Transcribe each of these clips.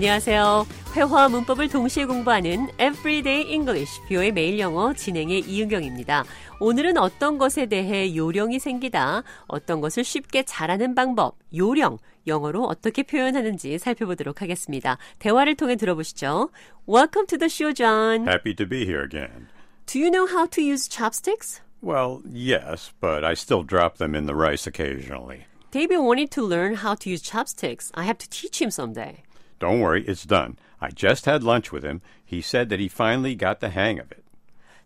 안녕하세요. 회화와 문법을 동시에 공부하는 Everyday English, 뷰의 매일 영어 진행의 이은경입니다. 오늘은 어떤 것에 대해 요령이 생기다, 어떤 것을 쉽게 잘하는 방법, 요령, 영어로 어떻게 표현하는지 살펴보도록 하겠습니다. 대화를 통해 들어보시죠. Welcome to the show, John. Happy to be here again. Do you know how to use chopsticks? Well, yes, but I still drop them in the rice occasionally. David wanted to learn how to use chopsticks. I have to teach him someday. Don't worry, it's done. I just had lunch with him. He said that he finally got the hang of it.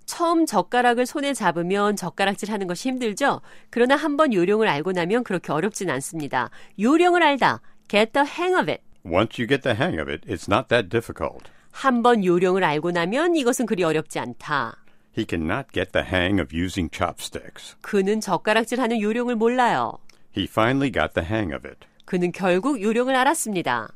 처음 젓가락을 손에 잡으면 젓가락질 하는 것이 힘들죠? 그러나 한번 요령을 알고 나면 그렇게 어렵진 않습니다. 요령을 알다. Get the hang of it. Once you get the hang of it, it's not that difficult. 한번 요령을 알고 나면 이것은 그리 어렵지 않다. He cannot get the hang of using chopsticks. 그는 젓가락질 하는 요령을 몰라요. He finally got the hang of it. 그는 결국 요령을 알았습니다.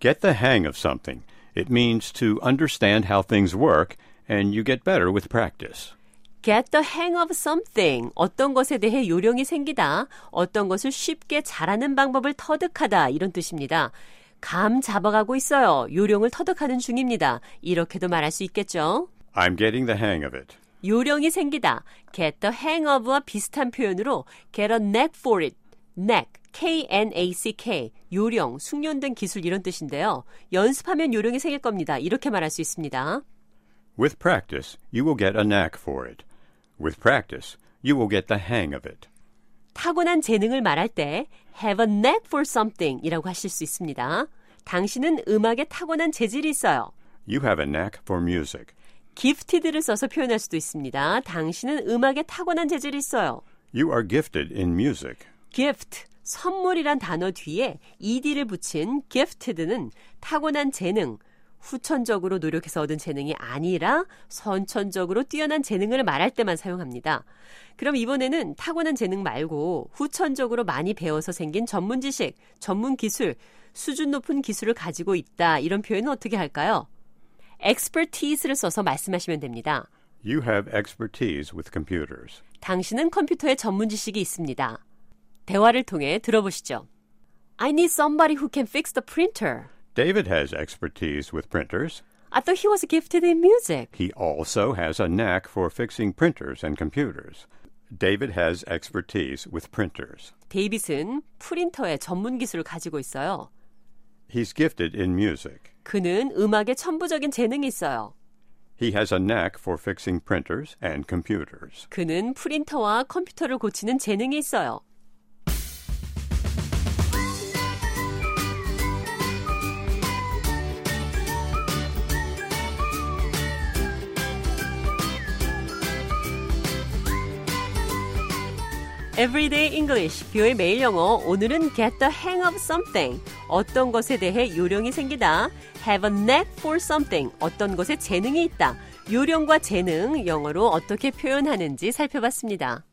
Get the hang of something. It means to understand how things work, and you get better with practice. Get the hang of something. 어떤 것에 대해 요령이 생기다. 어떤 것을 쉽게 잘하는 방법을 터득하다. 이런 뜻입니다. 감 잡아가고 있어요. 요령을 터득하는 중입니다. 이렇게도 말할 수 있겠죠? I'm getting the hang of it. 요령이 생기다. get the hang of와 비슷한 표현으로 get a knack for it. Knack, K-N-A-C-K, 요령, 숙련된 기술 이런 뜻인데요. 연습하면 요령이 생길 겁니다. 이렇게 말할 수 있습니다. With practice, you will get a knack for it. With practice, you will get the hang of it. 타고난 재능을 말할 때 have a knack for something 이라고 하실 수 있습니다. 당신은 음악에 타고난 재질이 있어요. You have a knack for music. gifted를 써서 표현할 수도 있습니다. 당신은 음악에 타고난 재질이 있어요. You are gifted in music. Gift, 선물이란 단어 뒤에 ed를 붙인 gifted는 타고난 재능, 후천적으로 노력해서 얻은 재능이 아니라 선천적으로 뛰어난 재능을 말할 때만 사용합니다. 그럼 이번에는 타고난 재능 말고 후천적으로 많이 배워서 생긴 전문 지식, 전문 기술, 수준 높은 기술을 가지고 있다. 이런 표현은 어떻게 할까요? expertise를 써서 말씀하시면 됩니다. You have expertise with computers. 당신은 컴퓨터에 전문 지식이 있습니다. 대화를 통해 들어보시죠. I need somebody who can fix the printer. David has expertise with printers. I thought he was gifted in music. He also has a knack for fixing printers and computers. David has expertise with printers. 데이빗은 프린터의 전문 기술을 가지고 있어요. He's gifted in music. 그는 음악에 천부적인 재능이 있어요. He has a knack for fixing printers and computers. 그는 프린터와 컴퓨터를 고치는 재능이 있어요. Everyday English, 뷰의 매일 영어. 오늘은 get the hang of something. 어떤 것에 대해 요령이 생기다. have a knack for something. 어떤 것에 재능이 있다. 요령과 재능, 영어로 어떻게 표현하는지 살펴봤습니다.